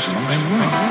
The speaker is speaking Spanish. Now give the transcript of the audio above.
Pues, rather be.